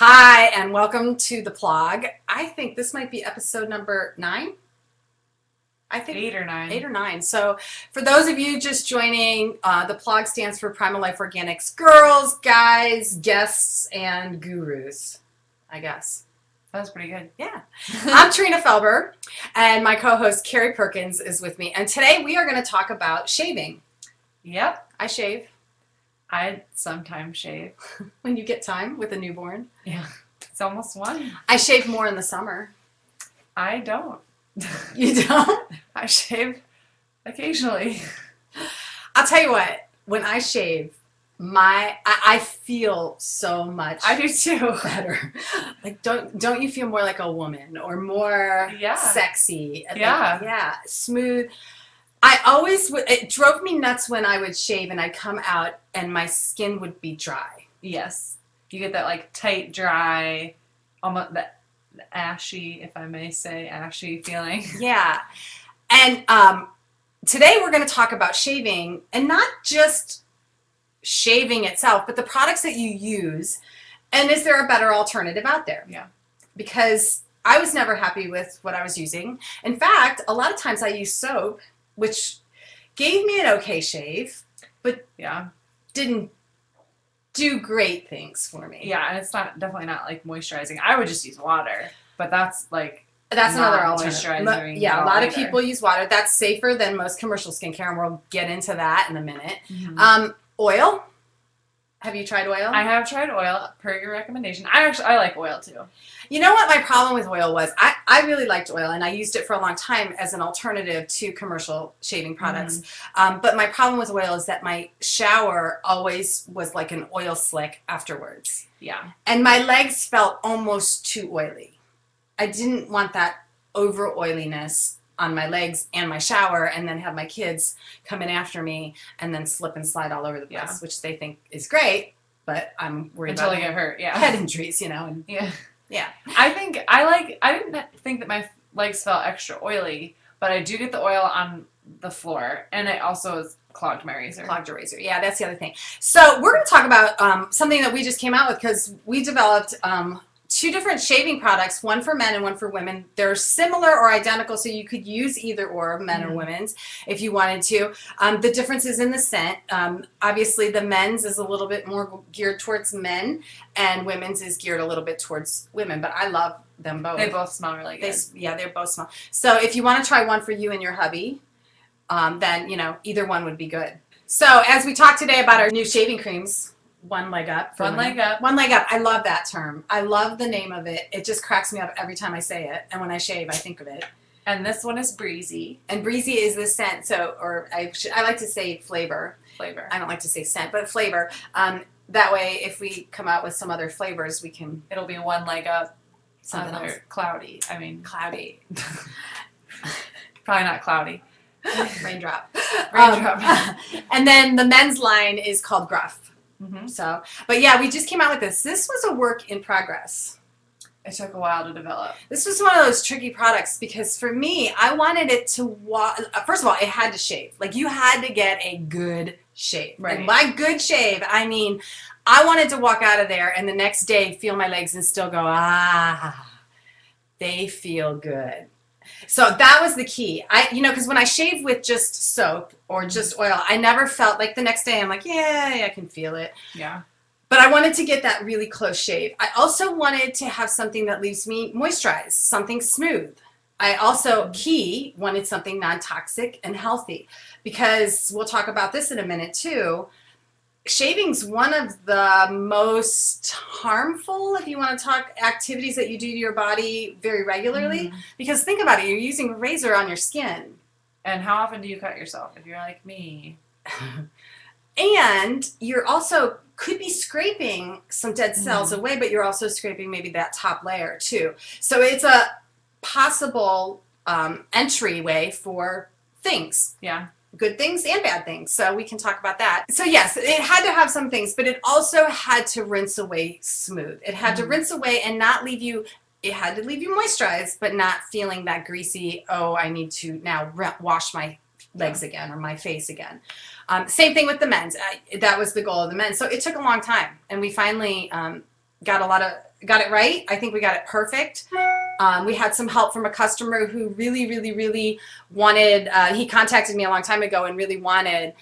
Hi, and welcome to the plog. I think this might be episode number nine. I think Eight or nine. eight or nine. So, for those of you just joining, uh, the plog stands for Primal Life Organics girls, guys, guests, and gurus, I guess. That was pretty good. Yeah. I'm Trina Felber, and my co host Carrie Perkins is with me. And today we are going to talk about shaving. Yep. I shave I sometimes shave. when you get time with a newborn. Yeah. It's almost one. I shave more in the summer. I don't. You don't? I shave occasionally. I'll tell you what, when I shave, my I, I feel so much I do too. better. Like don't don't you feel more like a woman or more Yeah. sexy? Like, Yeah. yeah, smooth. I always would it drove me nuts when I would shave and I'd come out and my skin would be dry. Yes. You get that like tight, dry, almost that ashy, if I may say, ashy feeling. Yeah. And um, today we're going to talk about shaving and not just shaving itself, but the products that you use. And is there a better alternative out there? Yeah. Because I was never happy with what I was using. In fact, a lot of times I use soap, which gave me an okay shave, but Yeah. didn't do great things for me. Yeah, and it's not definitely not like moisturizing. I would just use water, but that's like That's Not another alternative. moisturizing Mo- Yeah, a lot of people use water. That's safer than most commercial skincare, and we'll get into that in a minute. Mhm. Um, oil. Have you tried oil? I have tried oil per your recommendation. I actually I like oil too. you know what my problem with oil was? I, I really liked oil and I used it for a long time as an alternative to commercial shaving products. Um, but my problem with oil is that my shower always was like an oil slick afterwards. Yeah. And my legs felt almost too oily. I didn't want that over oiliness on my legs and my shower and then have my kids come in after me and then slip and slide all over the place, Yeah. which they think is great, but I'm worried Until about they get hurt. Yeah. head injuries, you know. And Yeah. Yeah. I think I like I didn't think that my legs felt extra oily, but I do get the oil on the floor and it also has clogged my razor. clogged a razor. Yeah, that's the other thing. So we're going to talk about um, something that we just came out with because we developed um, two different shaving products, one for men and one for women. They're similar or identical, so you could use either or, men or Mhm. women's, if you wanted to. Um, the difference is in the scent. Um, obviously, the men's is a little bit more geared towards men, and women's is geared a little bit towards women. But I love them both. They both smell really good. s- yeah, they're both smell. So if you want to try one for you and your hubby, um, then you know either one would be good. So as we talk today about our new shaving creams, one leg up. for One women. leg up. One leg up. I love that term. I love the name of it. It just cracks me up every time I say it, and when I shave, I think of it. And this one is breezy And breezy is the scent. So, or I should, I like to say flavor. flavor. I don't like to say scent, but flavor. Um, that way, if we come out with some other flavors, we can It'll be one leg up. something other else. cloudy. I mean, Cloudy. probably not cloudy. Raindrop. Raindrop. Um, and then the men's line is called Gruff. Hmm So, but yeah, we just came out with this. This was a work in progress. It took a while to develop. This was one of those tricky products because for me, I wanted it to wa- uh, First of all, it had to shave. Like you had to get a good shave. Right. And by good shave, I mean I wanted to walk out of there and the next day feel my legs and still go ah. They feel good. So that was the key. I, you know, because when I shave with just soap or just oil, I never felt like the next day I'm like, yeah, I can feel it. Yeah. But I wanted to get that really close shave. I also wanted to have something that leaves me moisturized, something smooth. I also, mm-hmm. key, wanted something non toxic and healthy because we'll talk about this in a minute too. Shaving's one of the most harmful, if you want to talk, activities that you do to your body very regularly. Mhm. Because think about it, you're using a razor on your skin. And how often do you cut yourself if you're like me? And you're also could be scraping some dead cells away, but you're also scraping maybe that top layer too. So it's a possible um, entryway for things, Yeah. Good things and bad things. So we can talk about that. So yes, it had to have some things, but it also had to rinse away smooth. It had to Mhm. rinse away and not leave you. It had to leave you moisturized, but not feeling that greasy. Oh, I need to now re- wash my legs again or my face again. Um, same thing with the men's. Uh, that was the goal of the men's. So it took a long time, and we finally um, got a lot of got it right. I think we got it perfect. Um, we had some help from a customer who really, really, really wanted. Uh, he contacted me a long time ago and really wanted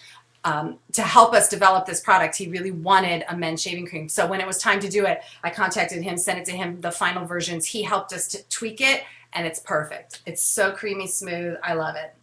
um, to help us develop this product. He really wanted a men's shaving cream. So when it was time to do it, I contacted him, sent it to him, the final versions. He helped us to tweak it, and it's perfect. It's so creamy smooth. I love it.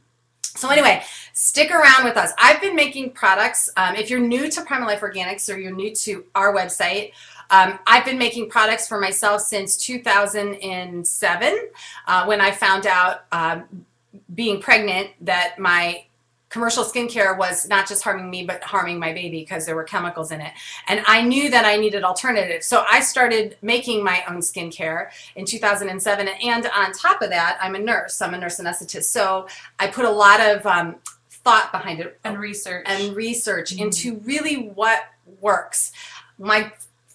So anyway, stick around with us. I've been making products. Um, if you're new to Primal Life Organics or you're new to our website, um, I've been making products for myself since 2007 uh, when I found out um, being pregnant that my commercial skincare was not just harming me but harming my baby because there were chemicals in it. And i knew that i needed alternatives. So i started making my own skincare in 2007 and on top of that i'm a nurse. I'm a nurse anesthetist. So i put a lot of um, thought behind it. And research. and research Mhm. into really what works. My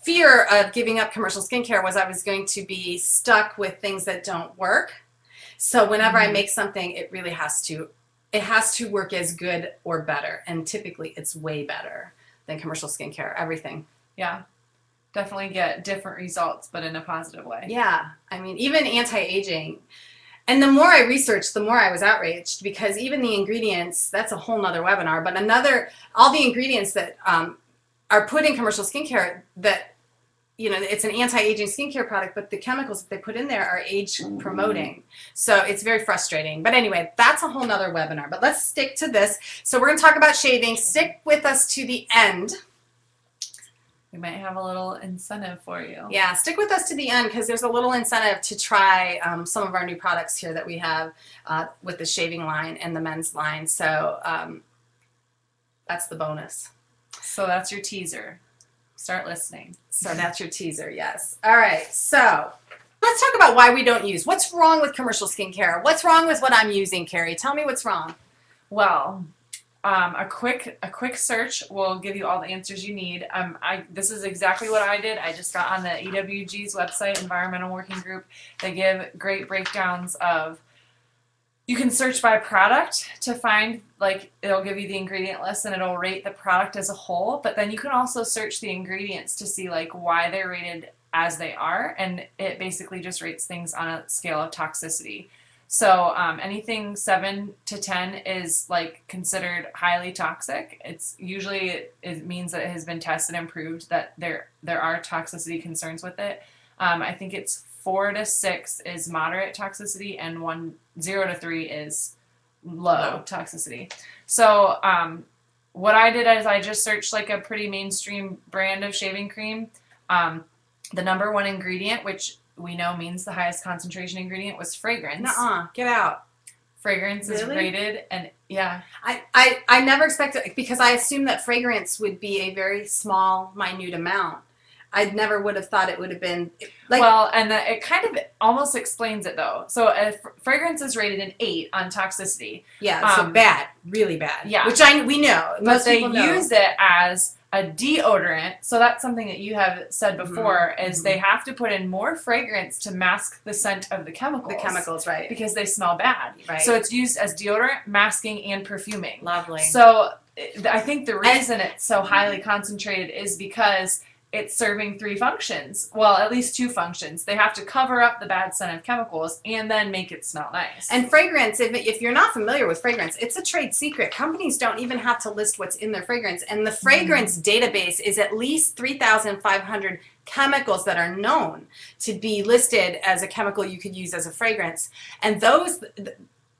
fear of giving up commercial skincare was i was going to be stuck with things that don't work so whenever i Mhm. make something it really has to it has to work as good or better and typically it's way better than commercial skincare everything yeah. Definitely get different results, but in a positive way. yeah i mean even anti-aging and the more i researched the more i was outraged because even the ingredients that's a whole nother webinar but another all the ingredients that um, are put in commercial skincare that you know it's an anti-aging skincare product but the chemicals that they put in there are age promoting so it's very frustrating but anyway that's a whole nother webinar but let's stick to this so we're going to talk about shaving stick with us to the end We might have a little incentive for you. Yeah, stick with us to the end because there's a little incentive to try um, some of our new products here that we have uh, with the shaving line and the men's line. So um, that's the bonus. So that's your teaser. Start listening. So that's your teaser, yes. All right, so let's talk about why we don't use. What's wrong with commercial skincare? What's wrong with what I'm using, Carrie? Tell me what's wrong. Well, um, a quick a quick search will give you all the answers you need. Um, I this is exactly what I did. I just got on the EWG's website, Environmental Working Group. They give great breakdowns of. You can search by product to find like it'll give you the ingredient list and it'll rate the product as a whole. But then you can also search the ingredients to see like why they're rated as they are, and it basically just rates things on a scale of toxicity. So um, anything seven to ten is like considered highly toxic. It's usually it, it means that it has been tested and proved that there there are toxicity concerns with it. Um, I think it's four to six is moderate toxicity, and one zero to three is low, Low. toxicity. So um, what I did is I just searched like a pretty mainstream brand of shaving cream. Um, the number one ingredient, which we know means the highest concentration ingredient, was fragrance Nuh-uh, get out. fragrance is rated and yeah I, I, I never expected because I assumed that fragrance would be a very small, minute amount. I never would have thought it would have been like well and the, it kind of almost explains it though so a fr- fragrance is rated an 8 on toxicity yeah, so um, bad, really bad. yeah. which I we know. but Most they people know. use it as a deodorant so that's something that you have said before is mhm. they have to put in more fragrance to mask the scent of the chemicals the chemicals, right? because they smell bad Right. so it's used as deodorant masking and perfuming Lovely. So I think the reason it's so highly concentrated is because it's serving three functions. Well, at least two functions. They have to cover up the bad scent of chemicals and then make it smell nice. And fragrance, if, if you're not familiar with fragrance, it's a trade secret. Companies don't even have to list what's in their fragrance. And the fragrance mm. database is at least 3,500 chemicals that are known to be listed as a chemical you could use as a fragrance. And those,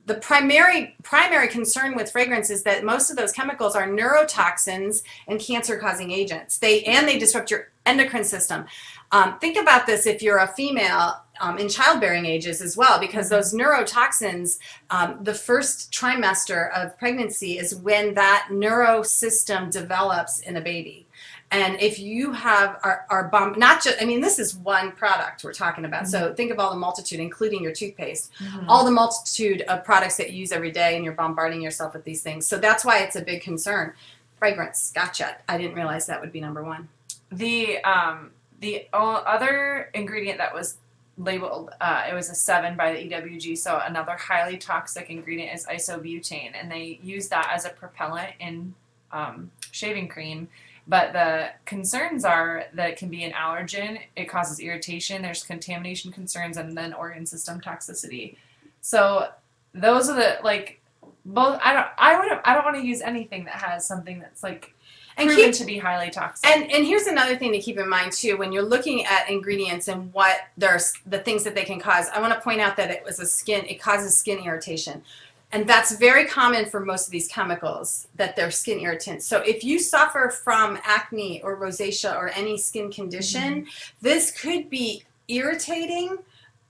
the, primary primary concern with fragrance is that most of those chemicals are neurotoxins and cancer-causing agents. They and they disrupt your endocrine system. Um, think about this if you're a female um, in childbearing ages as well, because those neurotoxins, um, the first trimester of pregnancy is when that neurosystem develops in a baby. And if you have our, our bump, not just, I mean, this is one product we're talking about. So think of all the multitude, including your toothpaste, Mhm. all the multitude of products that you use every day, and you're bombarding yourself with these things. So that's why it's a big concern. Fragrance, gotcha. I didn't realize that would be number one. the um, the other ingredient that was labeled, uh, it was a seven by the EWG. So another highly toxic ingredient is isobutane, and they use that as a propellant in um, shaving cream. But the concerns are that it can be an allergen, it causes irritation, there's contamination concerns, and then organ system toxicity. So those are the like both. I don't. I would. I don't want to use anything that has something that's like And proven keep to be highly toxic. And and here's another thing to keep in mind too when you're looking at ingredients and what there's the things that they can cause. I want to point out that it was a skin it causes skin irritation. And that's very common for most of these chemicals that they're skin irritants. So if you suffer from acne or rosacea or any skin condition, this could be irritating,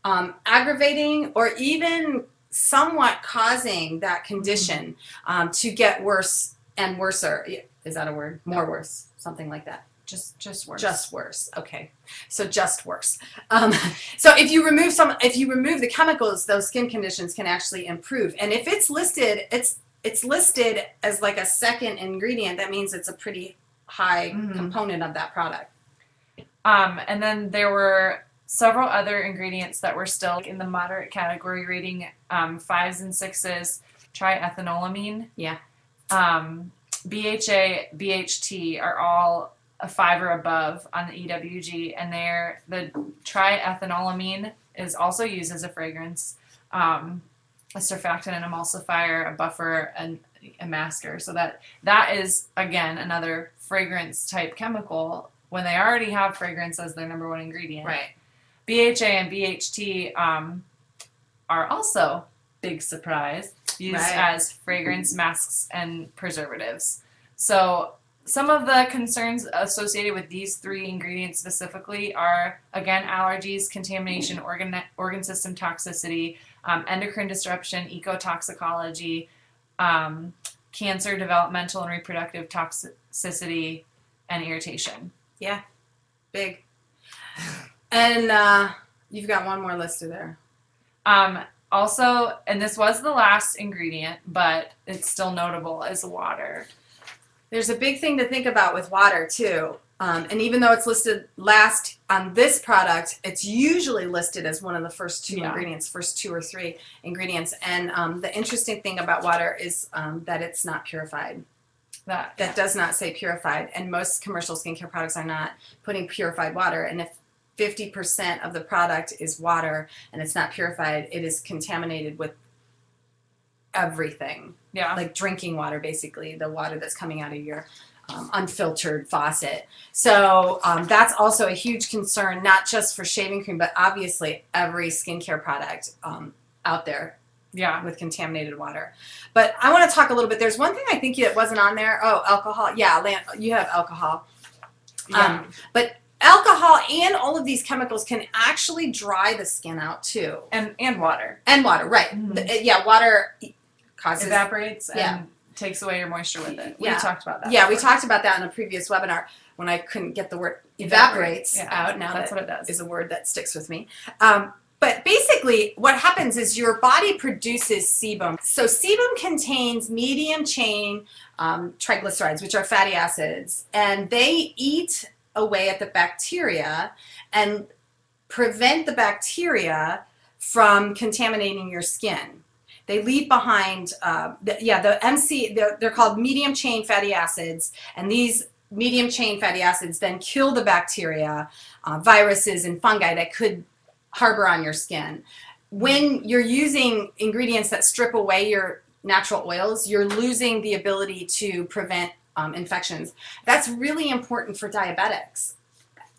um, aggravating, or even somewhat causing that condition um, to get worse and worser. Is that a word? More worse, something like that. Just just worse. Just worse. Okay. So just worse. Um, so if you remove some, if you remove the chemicals, those skin conditions can actually improve. And if it's listed, it's it's listed as like a second ingredient. That means it's a pretty high Mhm. component of that product. Um, and then there were several other ingredients that were still in the moderate category rating, um, fives and sixes, triethanolamine. Yeah. Um, BHA, BHT are all a five or above on the EWG, and they're the triethanolamine is also used as a fragrance, um, a surfactant, an emulsifier, a buffer, and a masker. So that that is again another fragrance type chemical when they already have fragrance as their number one ingredient. Right. BHA and BHT um, are also big surprise used Right. as fragrance masks and preservatives. So some of the concerns associated with these three ingredients specifically are again allergies, contamination, organ organ system toxicity, um, endocrine disruption, ecotoxicology, um, cancer, developmental and reproductive toxicity, and irritation. Yeah, big. And uh, you've got one more listed there. Um, also, and this was the last ingredient, but it's still notable as water. There's a big thing to think about with water too. Um, and even though it's listed last on this product, it's usually listed as one of the first two Yeah. ingredients, first two or three ingredients. And um, the interesting thing about water is um, that it's not purified. That That does not say purified. And most commercial skincare products are not putting purified water. And if 50% of the product is water and it's not purified, it is contaminated with everything yeah, like drinking water, basically, the water that's coming out of your um, unfiltered faucet. So um, that's also a huge concern, not just for shaving cream, but obviously every skincare product um, out there yeah, with contaminated water. But I want to talk a little bit. There's one thing I think that wasn't on there. Oh, alcohol. Yeah, you have alcohol. yeah. Um, Alcohol and all of these chemicals can actually dry the skin out too, and and water and water. Right? Mhm. Yeah, water causes evaporates and yeah. takes away your moisture with it. We Yeah. talked about that. Yeah, we talked about that in a previous webinar when I couldn't get the word evaporates Yeah, out. Now that's that what it does. is a word that sticks with me. Um, but basically, what happens is your body produces sebum. So sebum contains medium chain um, triglycerides, which are fatty acids, and they eat away at the bacteria and prevent the bacteria from contaminating your skin. They leave behind, uh, the, yeah, the MC, they're, they're called medium chain fatty acids, and these medium chain fatty acids then kill the bacteria, uh, viruses, and fungi that could harbor on your skin. When you're using ingredients that strip away your natural oils, you're losing the ability to prevent um, infections. That's really important for diabetics.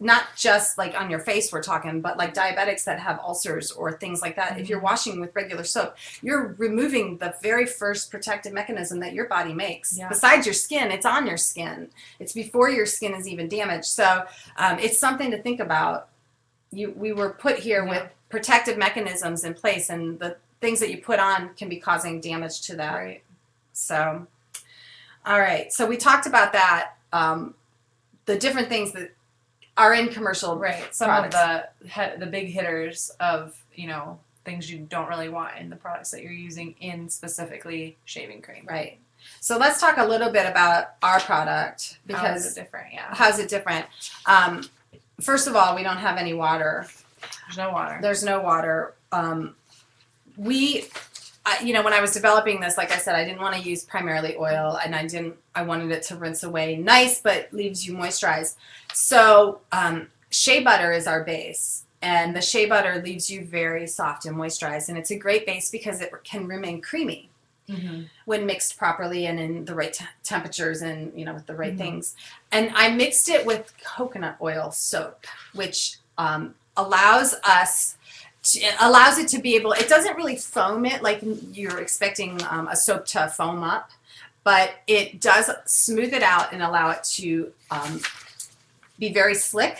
Not just like on your face, we're talking, but like diabetics that have ulcers or things like that. If you're washing with regular soap, you're removing the very first protective mechanism that your body makes. Yeah. Besides your skin, it's on your skin. It's before your skin is even damaged. So um, it's something to think about. You, we were put here Yeah. with protective mechanisms in place, and the things that you put on can be causing damage to that. Right. So, all right. So we talked about that. Um, the different things that are in commercial. Right. Some products. of the he- the big hitters of you know things you don't really want in the products that you're using in specifically shaving cream. Right. So let's talk a little bit about our product because How is it different? Yeah. how's it different? Um, first of all, we don't have any water. There's no water. There's no water. Um, we I, you know, when I was developing this, like I said, I didn't want to use primarily oil, and I didn't. I wanted it to rinse away nice, but leaves you moisturized. So um, shea butter is our base, and the shea butter leaves you very soft and moisturized, and it's a great base because it can remain creamy Mm-hmm. when mixed properly and in the right te- temperatures and you know with the right Mhm. things. And I mixed it with coconut oil soap, which um, allows us. It allows it to be able. It doesn't really foam it like you're expecting um, a soap to foam up, but it does smooth it out and allow it to um, be very slick,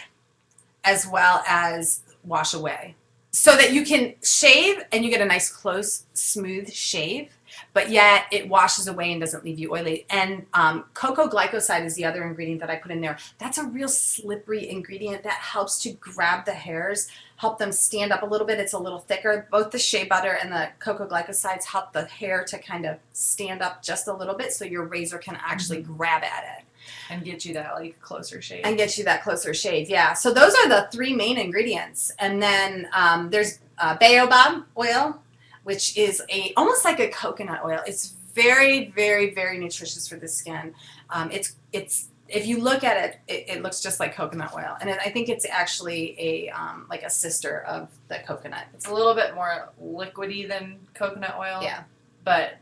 as well as wash away, so that you can shave and you get a nice close, smooth shave but yet it washes away and doesn't leave you oily. And um, cocoa glycoside is the other ingredient that I put in there. That's a real slippery ingredient that helps to grab the hairs, help them stand up a little bit. It's a little thicker. Both the shea butter and the cocoa glycosides help the hair to kind of stand up just a little bit so your razor can actually grab at it And get you that like closer shade. and get you that closer shave. Yeah. So those are the three main ingredients. And then um, there's uh, baobab oil, which is a almost like a coconut oil. It's very, very, very nutritious for the skin. Um, it's it's if you look at it, it, it looks just like coconut oil, and it, I think it's actually a um, like a sister of the coconut. it's a little bit more liquidy than coconut oil. Yeah. But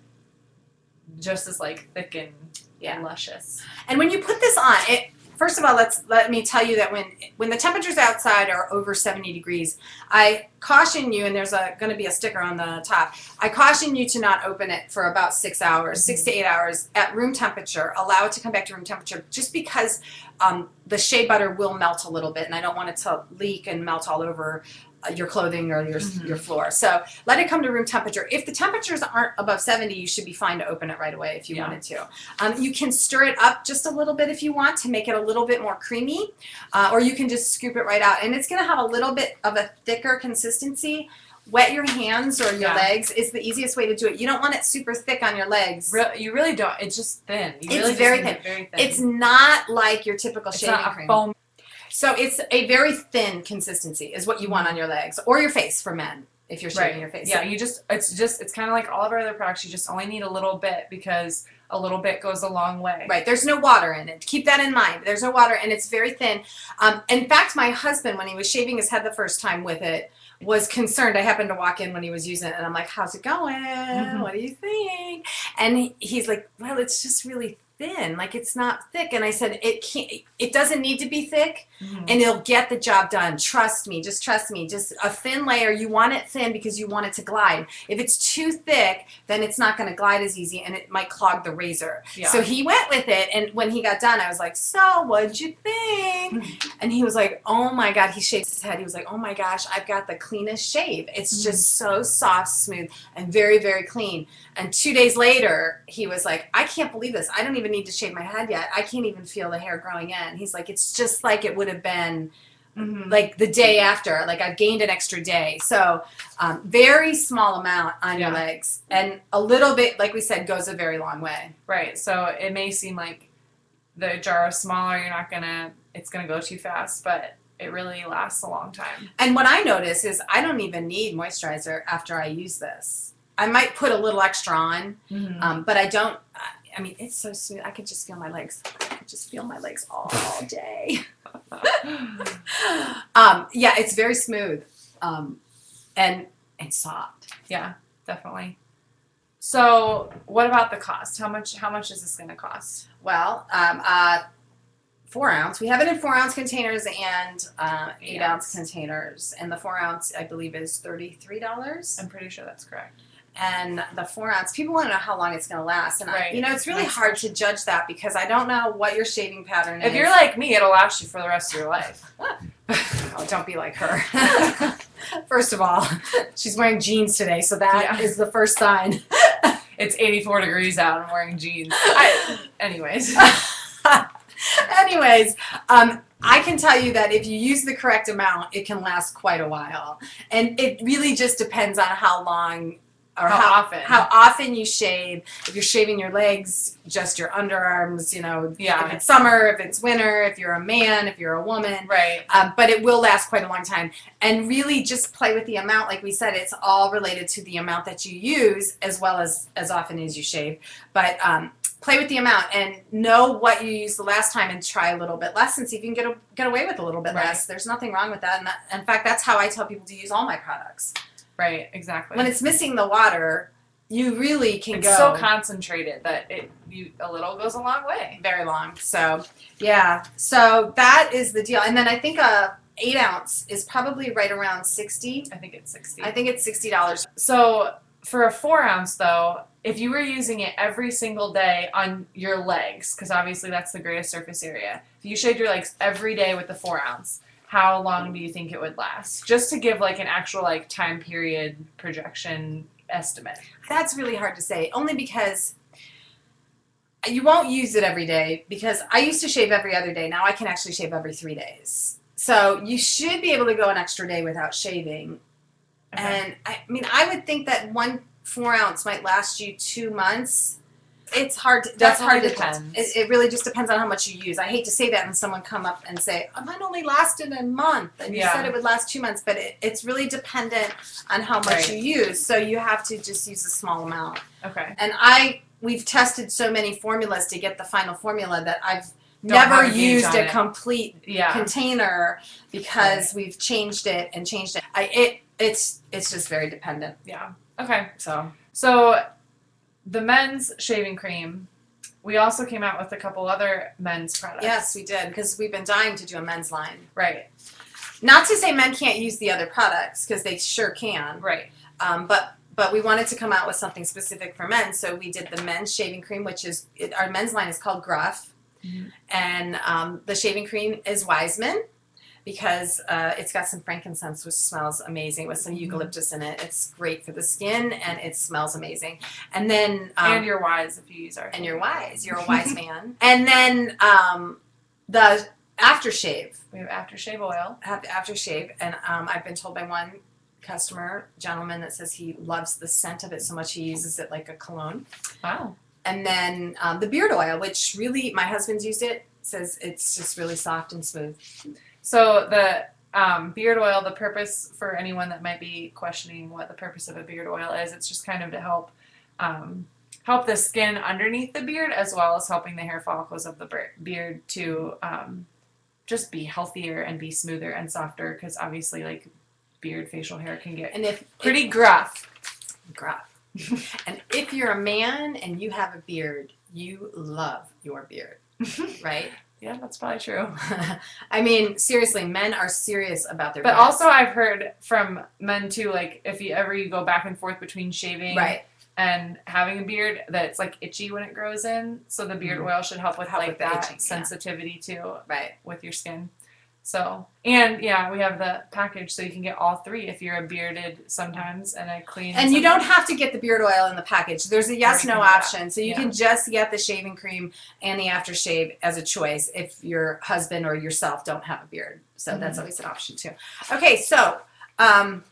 just as like thick and Yeah. luscious. And when you put this on, it first of all, let's let me tell you that when when the temperatures outside are over 70 degrees, I caution you, and there's a going to be a sticker on the top. I caution you to not open it for about six hours, six to eight hours at room temperature. Allow it to come back to room temperature, just because um, the shea butter will melt a little bit, and I don't want it to leak and melt all over uh, your clothing or your Mhm. your floor. So let it come to room temperature. If the temperatures aren't above 70, you should be fine to open it right away if you Yeah. wanted to. Um, you can stir it up just a little bit if you want to make it a little bit more creamy, uh, or you can just scoop it right out. And it's going to have a little bit of a thicker consistency. Wet your hands or your Yeah. legs is the easiest way to do it. You don't want it super thick on your legs. Re- you really don't. It's just thin. You It's really very thin. it Very thin. It's not like your typical It's shaving not a cream. foam. So it's a very thin consistency is what you want on your legs or your face for men if you're shaving Right. your face. Yeah, you just it's just it's kind of like all of our other products. You just only need a little bit because a little bit goes a long way. Right. There's no water in it. Keep that in mind. There's no water, and it's very thin. Um, in fact, my husband, when he was shaving his head the first time with it, was concerned. I happened to walk in when he was using it, and I'm like, "How's it going? Mhm. What do you think?" And he- he's like, "Well, it's just really thin. Like it's not thick." And I said, "It can't. It doesn't need to be thick." Mhm. and it'll get the job done. Trust me, just trust me. Just a thin layer. You want it thin because you want it to glide. If it's too thick, then it's not going to glide as easy and it might clog the razor. Yeah. So he went with it, and when he got done, I was like, "So, what'd you think?" and he was like, "Oh my god!" He shakes his head. He was like, "Oh my gosh, I've got the cleanest shave. It's Mhm. just so soft, smooth, and very, very clean." And two days later, he was like, "I can't believe this. I don't even need to shave my head yet. I can't even feel the hair growing in." He's like, "It's just like it would have been." Mhm. like the day after like i've gained an extra day so um, very small amount on your legs and a little bit like we said goes a very long way Right. So it may seem like the jar is smaller. You're not gonna. It's gonna go too fast, but it really lasts a long time. and what i notice is i don't even need moisturizer after i use this i might put a little extra on Mm-hmm. um, but i don't I- mean it's so smooth i could just feel my legs i could just feel my legs all day um, yeah it's very smooth um, and and soft yeah, definitely. So, what about the cost? How much? How much is this gonna cost? Well, um, uh, four ounce. We have it in four ounce containers and uh, eight Eight ounce ounce. containers. And the four ounce, I believe, is thirty three dollars. I'm pretty sure that's correct. And the four ounce, people want to know how long it's going to last. And I, you know, it's really That's hard to judge that because I don't know what your shaving pattern If is. If you're like me, it'll last you for the rest of your life. oh, don't be like her. First of all, she's wearing jeans today, so that is Yeah. the first sign. It's 84 degrees out. I'm wearing jeans. I, anyways. Anyways, um, I can tell you that if you use the correct amount, it can last quite a while. And it really just depends on how long or How how, often? how often you shave. If you're shaving your legs, just your underarms. You know, Yeah. if it's summer, if it's winter, if you're a man, if you're a woman. Right. Um, but it will last quite a long time. And really, just play with the amount. Like we said, it's all related to the amount that you use, as well as as often as you shave. But um, play with the amount and know what you used the last time, and try a little bit less, and see if you can get a, get away with a little bit Right. less. There's nothing wrong with that. And that, in fact, that's how I tell people to use all my products. Right. Exactly. When it's missing the water, you really can it's go so concentrated that it you a little goes a long way. very long. So yeah, so that is the deal. And then I think a eight ounce is probably right around sixty. I think it's sixty. I think it's sixty dollars. So for a four ounce though, if you were using it every single day on your legs, because obviously that's the greatest surface area, if you shaved your legs every day with the four ounce, how long do you think it would last? Just to give like an actual like time period projection estimate. That's really hard to say, only because you won't use it every day. Because I used to shave every other day. Now I can actually shave every three days. So you should be able to go an extra day without shaving. Okay. And I mean, I would think that one four ounce might last you two months. It's hard. To, that's hard to depends. It, it really just depends on how much you use. I hate to say that, and someone come up and say, "Oh, "Mine only lasted a month," and you said it would last two months. But it, it's really dependent on how much Right. you use. So you have to just use a small amount. okay. And I, we've tested so many formulas to get the final formula that I've Don't never have a gauge used a it. complete Yeah. container because we've changed it and changed it. I it it's it's just very dependent. Yeah. Okay. So So the men's shaving cream, we also came out with a couple other men's products. yes, we did because we've been dying to do a men's line. Right. Not to say men can't use the other products because they sure can. Right. Um, but but we wanted to come out with something specific for men, so we did the men's shaving cream, which is it, our men's line is called Gruff, Mhm. and um, the shaving cream is Wiseman because uh, it's got some frankincense, which smells amazing, with some Mhm. eucalyptus in it. It's great for the skin, and it smells amazing. And then um, and you're wise if you use our and you're wise. You're a wise man. And then um, the aftershave We have aftershave oil. have aftershave, and um, I've been told by one customer, gentleman, that says he loves the scent of it so much he uses it like a cologne. Wow. And then um, the beard oil, which really my husband's used it, says it's just really soft and smooth. So the um, beard oil, the purpose for anyone that might be questioning what the purpose of a beard oil is, it's just kind of to help um, help the skin underneath the beard as well as helping the hair follicles of the beard to um, just be healthier and be smoother and softer because obviously like beard facial hair can get And if pretty gruff. gruff. and if you're a man and you have a beard, you love your beard, right? Yeah, that's probably true. I mean, seriously, men are serious about their But beards. also, I've heard from men too, like if you ever you go back and forth between shaving right. and having a beard, that it's like itchy when it grows in. So the beard Mhm. oil should help with Help like with that itching, yeah. sensitivity too Right. with your skin. So and yeah, we have the package so you can get all three if you're a bearded sometimes and a clean. And you don't have to get the beard oil in the package. There's a yes no can do that. option. So you Yeah. can just get the shaving cream and the aftershave as a choice if your husband or yourself don't have a beard. So that's Mhm. always an option too. Okay, so um,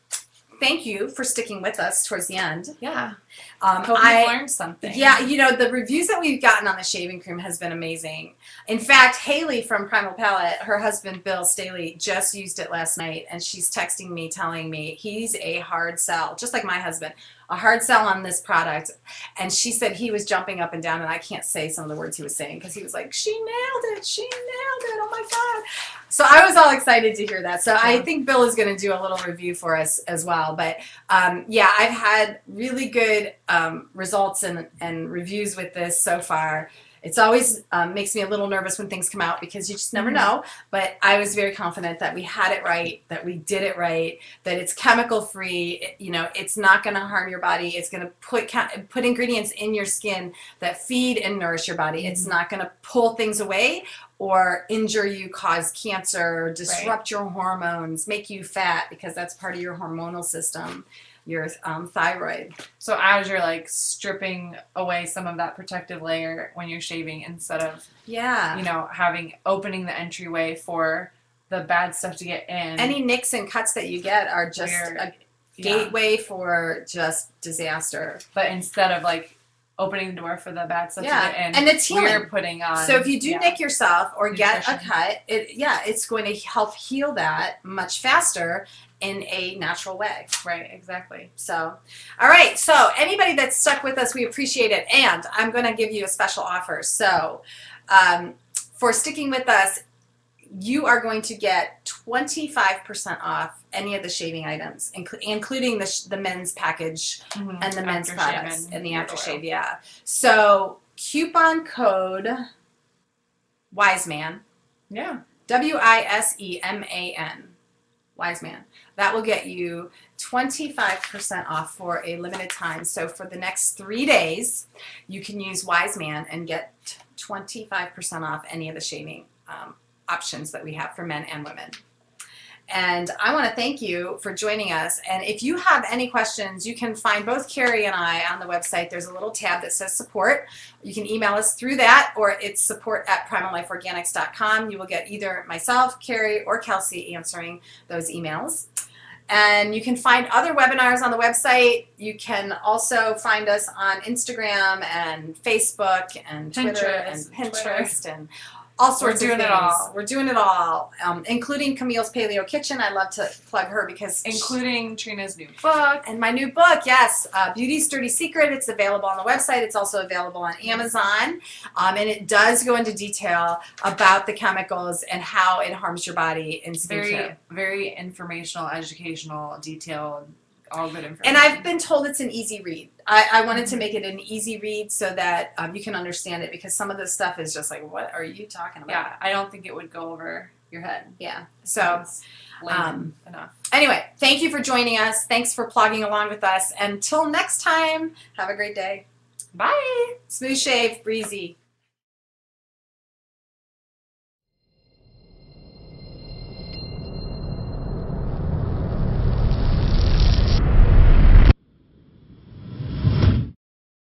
thank you for sticking with us towards the end. Yeah. Um, Hope I, learned something. yeah, you know, the reviews that we've gotten on the shaving cream has been amazing. In fact, Haley from Primal Palate, her husband Bill Staley just used it last night and she's texting me telling me he's a hard sell, just like my husband, a hard sell on this product. And she said he was jumping up and down and I can't say some of the words he was saying because he was like, she nailed it, she nailed it, oh my God. So I was all excited to hear that. So I think Bill is going to do a little review for us as well. But um, yeah, I've had really good um, results and, and reviews with this so far. It's always um, makes me a little nervous when things come out because you just never Mhm. know. But I was very confident that we had it right, that we did it right, that it's chemical free. You know, it's not going to harm your body. It's going to put put ingredients in your skin that feed and nourish your body. It's Mhm. not going to pull things away or injure you, cause cancer, disrupt your hormones, make you fat because that's part of your hormonal system, your um, thyroid. So as you're like stripping away some of that protective layer when you're shaving instead of Yeah. you know having opening the entryway for the bad stuff to get in. Any nicks and cuts that you get are just Weird. uh, Yeah. gateway for just disaster. But instead of like opening the door for the bad stuff Yeah, to get in, and it's healing. we're putting on. So if you do yeah. nick yourself or get a cut, it yeah, it's going to help heal that much faster in a natural way. right, exactly. So, all right. So anybody that's stuck with us, we appreciate it. And I'm going to give you a special offer. So, um, for sticking with us, you are going to get 25% off any of the shaving items, inclu- including the, sh- the men's package and the men's Aftershave products and and the aftershave. oil. Yeah. So coupon code Wiseman, Yeah. W I S E M A N, Wiseman. That will get you 25% off for a limited time. So for the next three days, you can use Wiseman and get 25% off any of the shaving um, options that we have for men and women. And I want to thank you for joining us. And if you have any questions, you can find both Carrie and I on the website. There's a little tab that says support. You can email us through that, or it's support at primallifeorganics.com. You will get either myself, Carrie, or Kelsey answering those emails. And you can find other webinars on the website. You can also find us on Instagram and Facebook and Twitter and Pinterest, Twitter. Pinterest and all sorts We're doing of it all. We're doing it all, um, including Camille's Paleo Kitchen. I love to plug her because Including Trina's new book. and my new book, yes, uh, Beauty's Dirty Secret. It's available on the website. It's also available on Amazon, um, and it does go into detail about the chemicals and how it harms your body in skincare. Very, very informational, educational, detailed, all good information. And I've been told it's an easy read. I, I wanted to make it an easy read so that um, you can understand it because some of this stuff is just like, what are you talking about? yeah, I don't think it would go over your head. Yeah. So um, enough. anyway, thank you for joining us. Thanks for plugging along with us. Until next time, have a great day. Bye. Smooth shave, breezy.